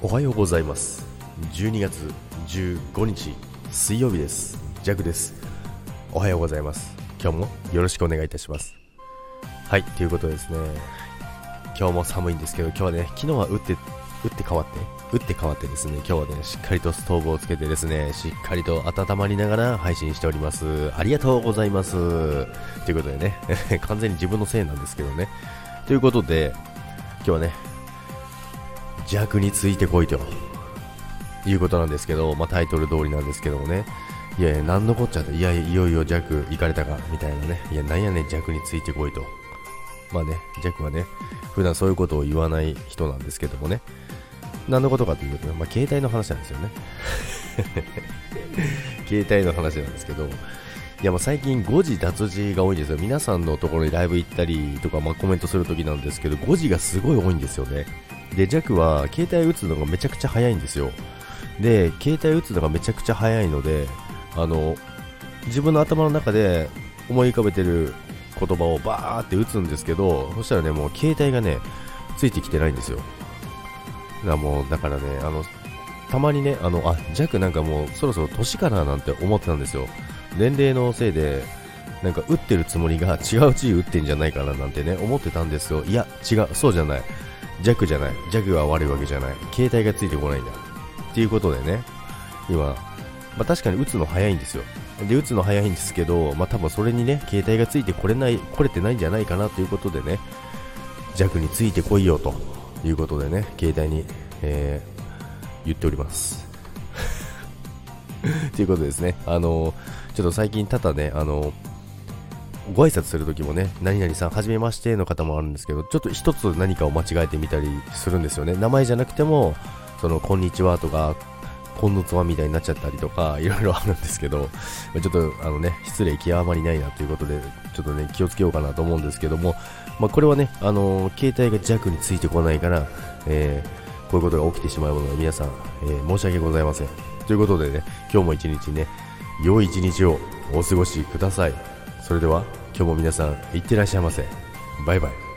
おはようございます。12月15日水曜日です。ジャグです。おはようございます。今日もよろしくお願いいたします。はいということでですね。今日も寒いんですけど今日はね昨日は打って打って変わって打って変わってですね今日はねしっかりとストーブをつけてですねしっかりと温まりながら配信しております。ありがとうございます。ということでね 完全に自分のせいなんですけどね。ということで今日はね弱についてこいということなんですけど、まあ、タイトル通りなんですけどもねいやいや、なんのこっちゃって、いやいよいよ弱行かれたか、みたいなね。いや、なんやねん、弱についてこいと。まあね、弱はね、普段そういうことを言わない人なんですけどもね。何のことかというと、まあ、携帯の話なんですよね。携帯の話なんですけど、いやもう最近誤字脱字が多いんですよ。皆さんのところにライブ行ったりとか、まあ、コメントするときなんですけど、誤字がすごい多いんですよね。で、弱は携帯打つのがめちゃくちゃ早いんですよ。で、携帯打つのがめちゃくちゃ早いので、あの自分の頭の中で思い浮かべてる言葉をバーって打つんですけどそしたらねもう携帯がねついてきてないんですよ。だもうだからねあのたまにねあのあ弱なんかもうそろそろ年かななんて思ってたんですよ。年齢のせいでなんか打ってるつもりが違う地位打ってんじゃないかななんてね思ってたんですよ。いや違うそうじゃない。弱じゃない。弱が悪いわけじゃない。携帯がついてこないんだ。っていうことでね。今まあ、確かに打つの早いんですよ。で、打つの早いんですけど、まあ、多分それにね、携帯がついてこれない、来れてないんじゃないかなということでね、弱についてこいよと。いうことでね、携帯に、えー、言っております。ということですね、あのちょっと最近ただね、あのご挨拶するときもね、何々さん、はじめましての方もあるんですけど、ちょっと一つ何かを間違えてみたりするんですよね。名前じゃなくても、その、こんにちはとか、今のつまみたいになっちゃったりとか、いろいろあるんですけど、ちょっとあのね、失礼極まりないなということで、ちょっとね、気をつけようかなと思うんですけども、まあ、これはね、あのー、携帯が弱についてこないから、えー、こういうことが起きてしまうので、皆さん、えー、申し訳ございません。ということでね、今日も一日ね、良い一日をお過ごしください。それでは、今日も皆さん、いってらっしゃいませ。バイバイ。